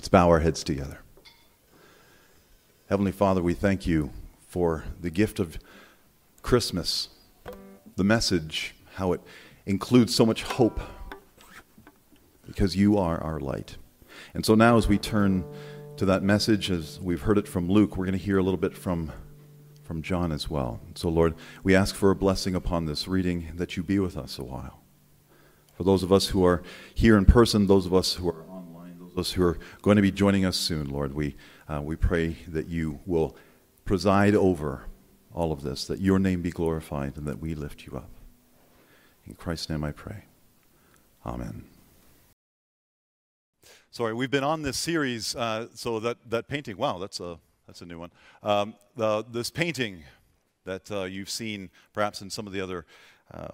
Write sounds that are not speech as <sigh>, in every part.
Let's bow our heads together. Heavenly Father, we thank you for the gift of Christmas, the message, how it includes so much hope, because you are our light. And so now, as we turn to that message, as we've heard it from Luke, we're going to hear a little bit from, from John as well. So, Lord, we ask for a blessing upon this reading, that you be with us a while. For those of us who are here in person, those of us who are those who are going to be joining us soon, Lord, we, uh, we pray that you will preside over all of this, that your name be glorified, and that we lift you up. In Christ's name I pray. Amen. Sorry, we've been on this series. Uh, so that, that painting, wow, that's a, that's a new one. Um, the, this painting that uh, you've seen perhaps in some of the other uh,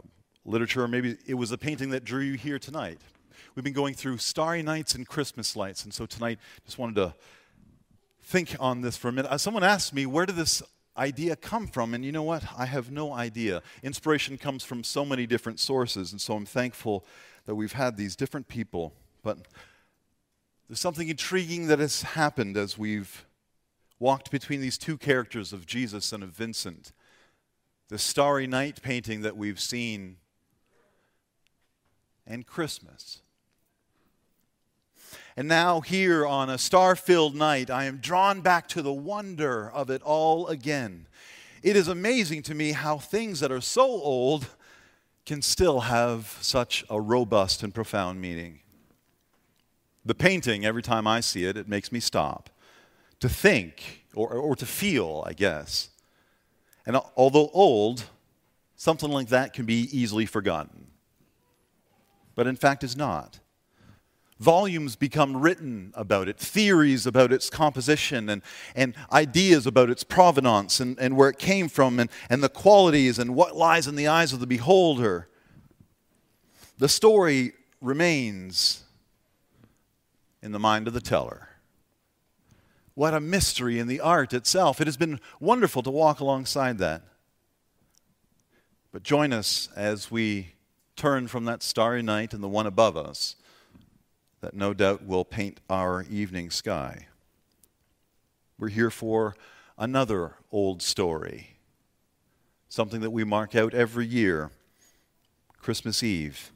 literature, maybe it was a painting that drew you here tonight. We've been going through Starry Nights and Christmas Lights, and so tonight just wanted to think on this for a minute. Uh, someone asked me, where did this idea come from? And you know what? I have no idea. Inspiration comes from so many different sources, and so I'm thankful that we've had these different people. But there's something intriguing that has happened as we've walked between these two characters of Jesus and of Vincent. The Starry Night painting that we've seen, and Christmas. And now, here on a star filled night, I am drawn back to the wonder of it all again. It is amazing to me how things that are so old can still have such a robust and profound meaning. The painting, every time I see it, it makes me stop to think or, or to feel, I guess. And although old, something like that can be easily forgotten. But in fact, is not. Volumes become written about it, theories about its composition, and, and ideas about its provenance and, and where it came from, and, and the qualities and what lies in the eyes of the beholder. The story remains in the mind of the teller. What a mystery in the art itself. It has been wonderful to walk alongside that. But join us as we turn from that starry night and the one above us that no doubt will paint our evening sky. We're here for another old story, something that we mark out every year, Christmas Eve,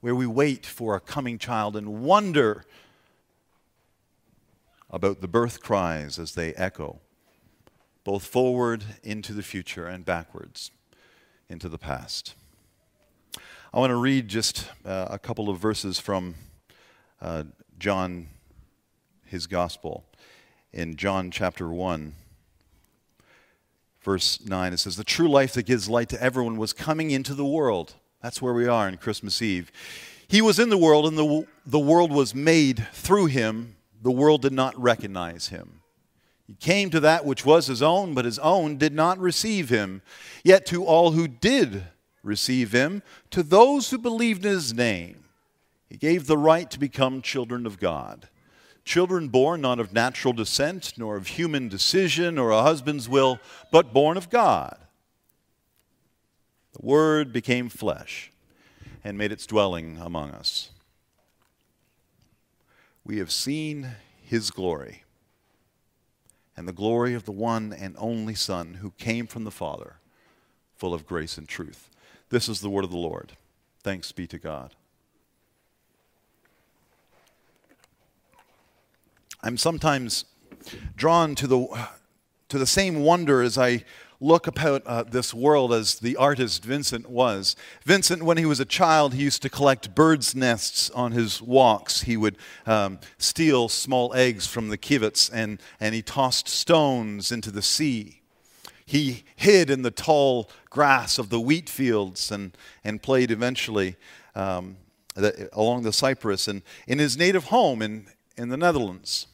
where we wait for a coming child and wonder about the birth cries as they echo, both forward into the future and backwards into the past. I want to read just uh, a couple of verses from uh, John, his gospel. In John chapter 1, verse 9, it says, The true life that gives light to everyone was coming into the world. That's where we are in Christmas Eve. He was in the world, and the, the world was made through him, the world did not recognize him. He came to that which was his own, but his own did not receive him. Yet to all who did receive him, to those who believed in his name, he gave the right to become children of God. Children born not of natural descent, nor of human decision or a husband's will, but born of God. The Word became flesh and made its dwelling among us we have seen his glory and the glory of the one and only Son who came from the Father, full of grace and truth. This is the word of the Lord. Thanks be to God. I'm sometimes drawn to the, to the same wonder as I look about uh, this world as the artist Vincent was. Vincent, when he was a child, he used to collect birds' nests on his walks. He would um, steal small eggs from the kivets and, and he tossed stones into the sea. He hid in the tall grass of the wheat fields and, and played eventually um, the, along the cypress and in his native home in, in the Netherlands.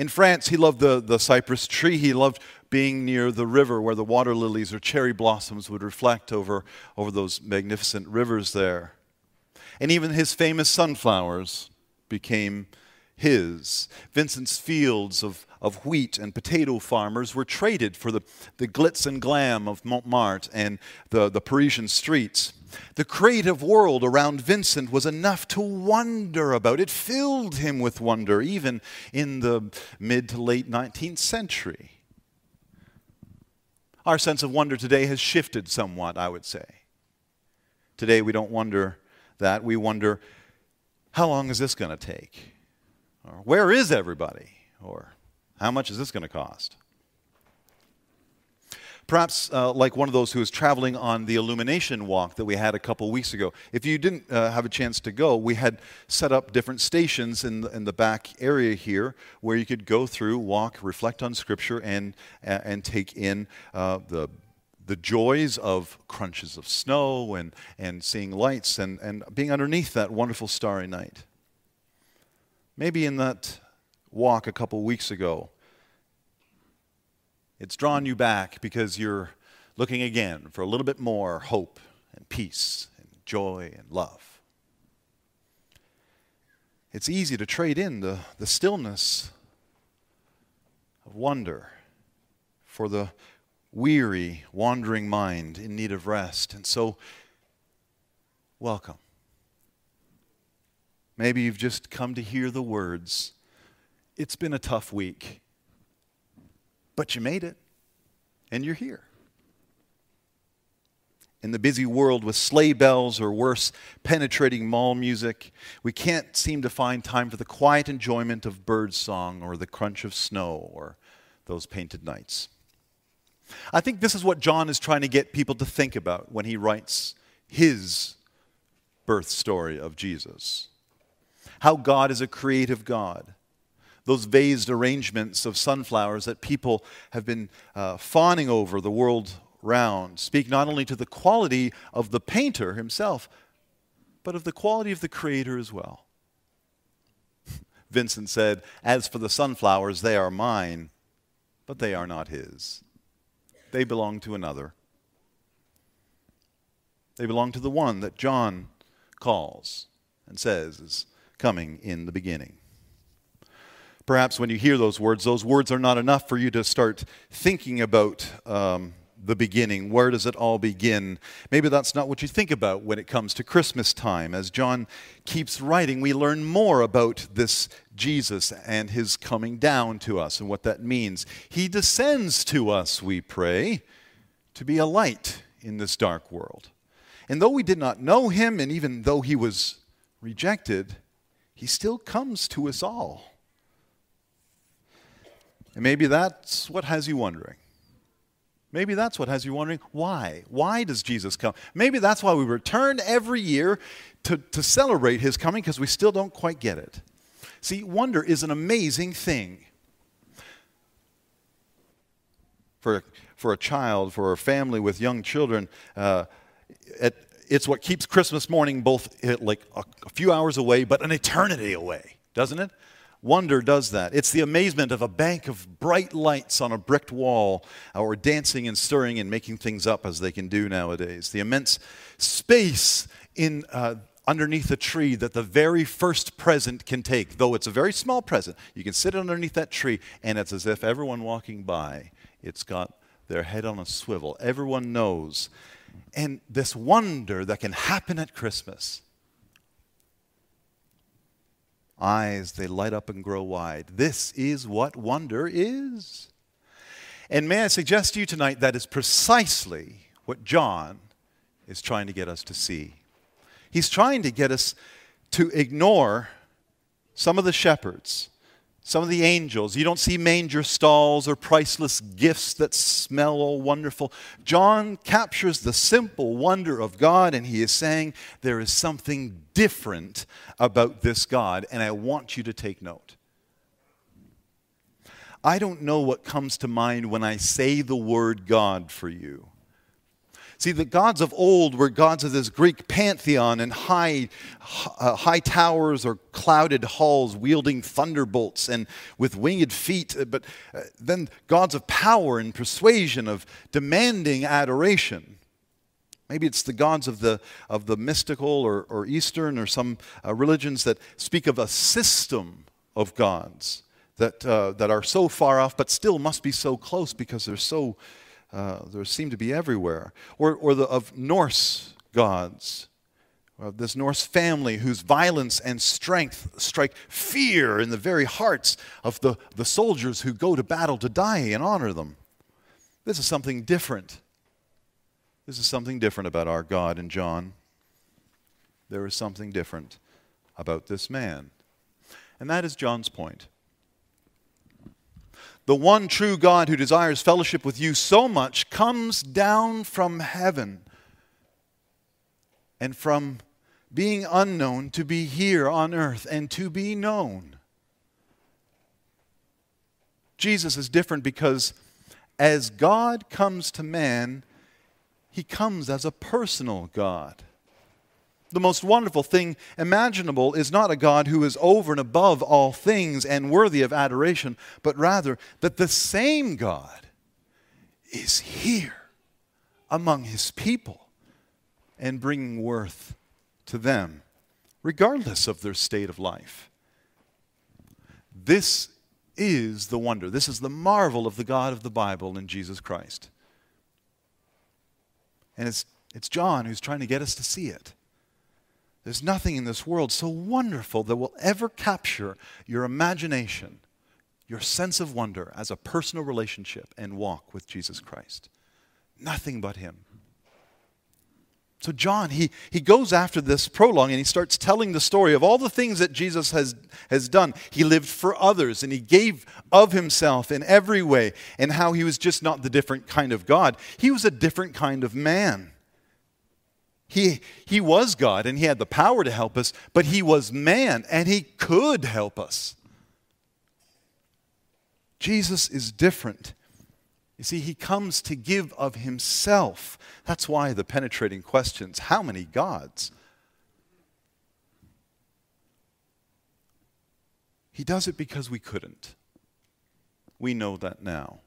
In France, he loved the, the cypress tree. He loved being near the river where the water lilies or cherry blossoms would reflect over, over those magnificent rivers there. And even his famous sunflowers became his. Vincent's fields of, of wheat and potato farmers were traded for the, the glitz and glam of Montmartre and the, the Parisian streets. The creative world around Vincent was enough to wonder about. It filled him with wonder, even in the mid to late 19th century. Our sense of wonder today has shifted somewhat, I would say. Today, we don't wonder that. We wonder, how long is this going to take? Or where is everybody? Or how much is this going to cost? Perhaps uh, like one of those who was traveling on the illumination walk that we had a couple weeks ago. If you didn't uh, have a chance to go, we had set up different stations in the, in the back area here where you could go through, walk, reflect on Scripture, and, and take in uh, the the joys of crunches of snow and, and seeing lights and, and being underneath that wonderful starry night. Maybe in that walk a couple weeks ago, it's drawn you back because you're looking again for a little bit more hope and peace and joy and love. It's easy to trade in the, the stillness of wonder for the weary, wandering mind in need of rest. And so, welcome. Maybe you've just come to hear the words. It's been a tough week, but you made it, and you're here. In the busy world with sleigh bells or worse, penetrating mall music, we can't seem to find time for the quiet enjoyment of bird song or the crunch of snow or those painted nights. I think this is what John is trying to get people to think about when he writes his birth story of Jesus. How God is a creative God. Those vased arrangements of sunflowers that people have been uh, fawning over the world round speak not only to the quality of the painter himself, but of the quality of the creator as well. Vincent said, As for the sunflowers, they are mine, but they are not his. They belong to another. They belong to the one that John calls and says is coming in the beginning. Perhaps when you hear those words, those words are not enough for you to start thinking about um, the beginning. Where does it all begin? Maybe that's not what you think about when it comes to Christmas time. As John keeps writing, we learn more about this Jesus and his coming down to us and what that means. He descends to us, we pray, to be a light in this dark world. And though we did not know him, and even though he was rejected, he still comes to us all. And maybe that's what has you wondering. Maybe that's what has you wondering why? Why does Jesus come? Maybe that's why we return every year to, to celebrate his coming because we still don't quite get it. See, wonder is an amazing thing. For, for a child, for a family with young children, uh, it, it's what keeps Christmas morning both eh, like a, a few hours away, but an eternity away, doesn't it? Wonder does that. It's the amazement of a bank of bright lights on a bricked wall, or dancing and stirring and making things up as they can do nowadays. The immense space in, uh, underneath a tree that the very first present can take, though it's a very small present. You can sit underneath that tree, and it's as if everyone walking by, it's got their head on a swivel. Everyone knows. And this wonder that can happen at Christmas eyes, they light up and grow wide. This is what wonder is. And may I suggest to you tonight that is precisely what John is trying to get us to see. He's trying to get us to ignore some of the shepherds some of the angels. You don't see manger stalls or priceless gifts that smell all wonderful. John captures the simple wonder of God, and he is saying there is something different about this God, and I want you to take note. I don't know what comes to mind when I say the word God for you. See, the gods of old were gods of this Greek pantheon and high, uh, high towers or clouded halls wielding thunderbolts and with winged feet, uh, but uh, then gods of power and persuasion, of demanding adoration. Maybe it's the gods of the, of the mystical or, or Eastern or some uh, religions that speak of a system of gods that, uh, that are so far off but still must be so close because they're so uh, there seem to be everywhere. Or, or the, of Norse gods. Of this Norse family whose violence and strength strike fear in the very hearts of the, the soldiers who go to battle to die and honor them. This is something different. This is something different about our God and John. There is something different about this man. And that is John's point. The one true God who desires fellowship with you so much comes down from heaven and from being unknown to be here on earth and to be known. Jesus is different because as God comes to man, he comes as a personal God. The most wonderful thing imaginable is not a God who is over and above all things and worthy of adoration, but rather that the same God is here among his people and bringing worth to them, regardless of their state of life. This is the wonder. This is the marvel of the God of the Bible in Jesus Christ. And it's, it's John who's trying to get us to see it. There's nothing in this world so wonderful that will ever capture your imagination, your sense of wonder as a personal relationship and walk with Jesus Christ. Nothing but Him. So, John, he, he goes after this prologue and he starts telling the story of all the things that Jesus has, has done. He lived for others and he gave of himself in every way, and how he was just not the different kind of God, he was a different kind of man. He, he was God and he had the power to help us, but he was man and he could help us. Jesus is different. You see, he comes to give of himself. That's why the penetrating questions how many gods? He does it because we couldn't. We know that now.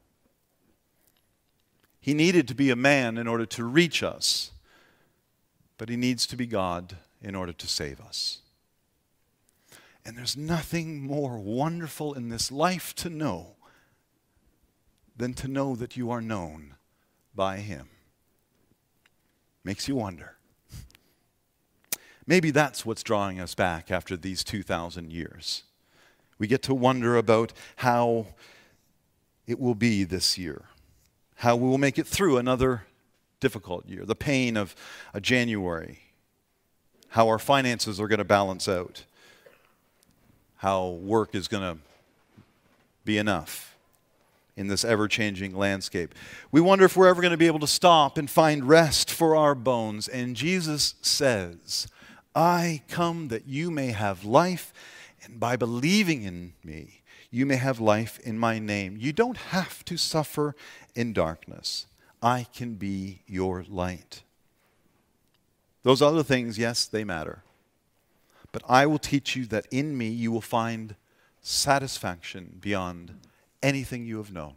He needed to be a man in order to reach us, but he needs to be God in order to save us. And there's nothing more wonderful in this life to know than to know that you are known by Him. Makes you wonder. Maybe that's what's drawing us back after these 2,000 years. We get to wonder about how it will be this year, how we will make it through another difficult year, the pain of a January, how our finances are going to balance out, how work is going to be enough in this ever changing landscape. We wonder if we're ever going to be able to stop and find rest for our bones. And Jesus says, I come that you may have life, and by believing in me, you may have life in my name. You don't have to suffer in darkness. I can be your light. Those other things, yes, they matter. But I will teach you that in me you will find satisfaction beyond anything you have known.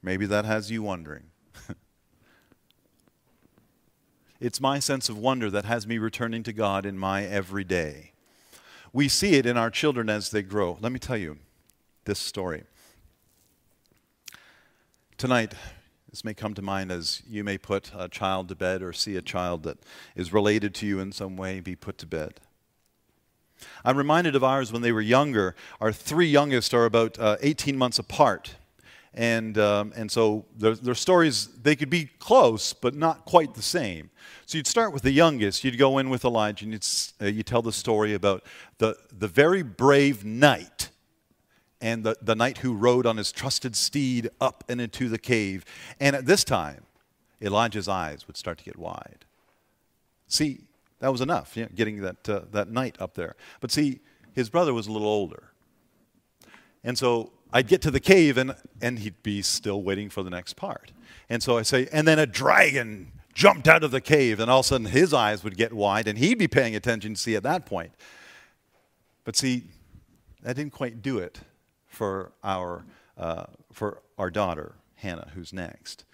Maybe that has you wondering. <laughs> it's my sense of wonder that has me returning to God in my everyday. We see it in our children as they grow. Let me tell you this story. Tonight, this may come to mind as you may put a child to bed or see a child that is related to you in some way be put to bed. I'm reminded of ours when they were younger. Our three youngest are about uh, 18 months apart. And, um, and so their, their stories, they could be close, but not quite the same. So you'd start with the youngest. You'd go in with Elijah and you'd, uh, you tell the story about the, the very brave knight and the, the knight who rode on his trusted steed up and into the cave. And at this time, Elijah's eyes would start to get wide. See, that was enough, you know, getting that, uh, that knight up there. But see, his brother was a little older. And so I'd get to the cave and, and he'd be still waiting for the next part. And so I say, and then a dragon jumped out of the cave, and all of a sudden his eyes would get wide, and he'd be paying attention to see at that point. But see, that didn't quite do it for our, uh, for our daughter, Hannah, who's next.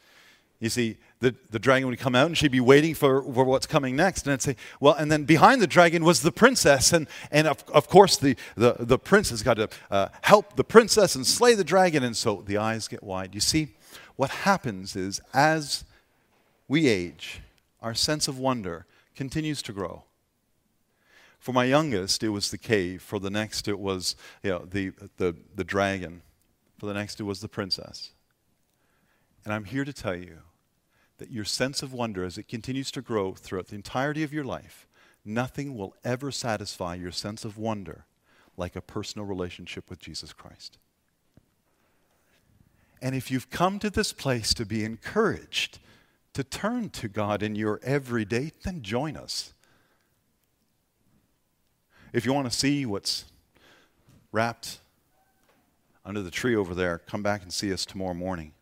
You see, the, the dragon would come out and she'd be waiting for, for what's coming next. And I'd say, well, and then behind the dragon was the princess. And, and of, of course, the, the, the prince has got to uh, help the princess and slay the dragon. And so the eyes get wide. You see, what happens is as we age, our sense of wonder continues to grow. For my youngest, it was the cave. For the next, it was you know, the, the, the dragon. For the next, it was the princess. And I'm here to tell you that your sense of wonder, as it continues to grow throughout the entirety of your life, nothing will ever satisfy your sense of wonder like a personal relationship with Jesus Christ. And if you've come to this place to be encouraged to turn to God in your everyday, then join us. If you want to see what's wrapped under the tree over there, come back and see us tomorrow morning.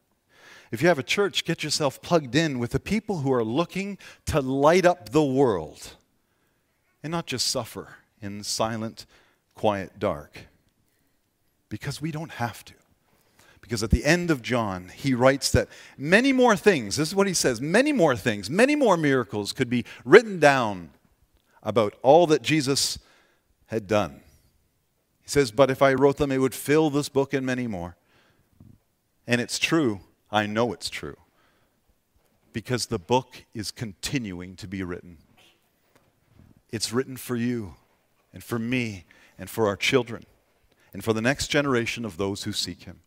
If you have a church, get yourself plugged in with the people who are looking to light up the world and not just suffer in silent, quiet dark. Because we don't have to. Because at the end of John, he writes that many more things, this is what he says, many more things, many more miracles could be written down about all that Jesus had done. He says, But if I wrote them, it would fill this book and many more. And it's true. I know it's true. Because the book is continuing to be written. It's written for you and for me and for our children and for the next generation of those who seek Him.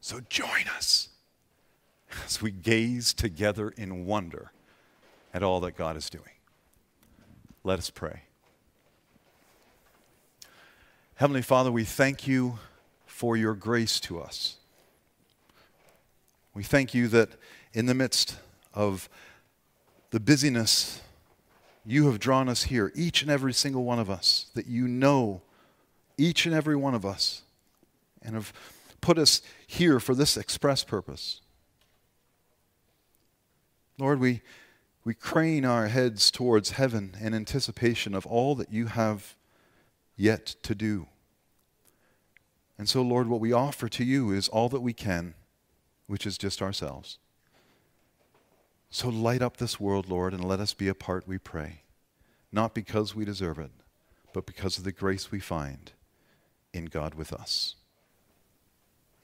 So join us as we gaze together in wonder at all that God is doing. Let us pray. Heavenly Father, we thank you for your grace to us. We thank you that in the midst of the busyness, you have drawn us here, each and every single one of us, that you know each and every one of us, and have put us here for this express purpose. Lord, we, we crane our heads towards heaven in anticipation of all that you have yet to do. And so, Lord, what we offer to you is all that we can, which is just ourselves. So light up this world, Lord, and let us be a part, we pray, not because we deserve it, but because of the grace we find in God with us.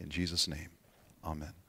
In Jesus' name, amen.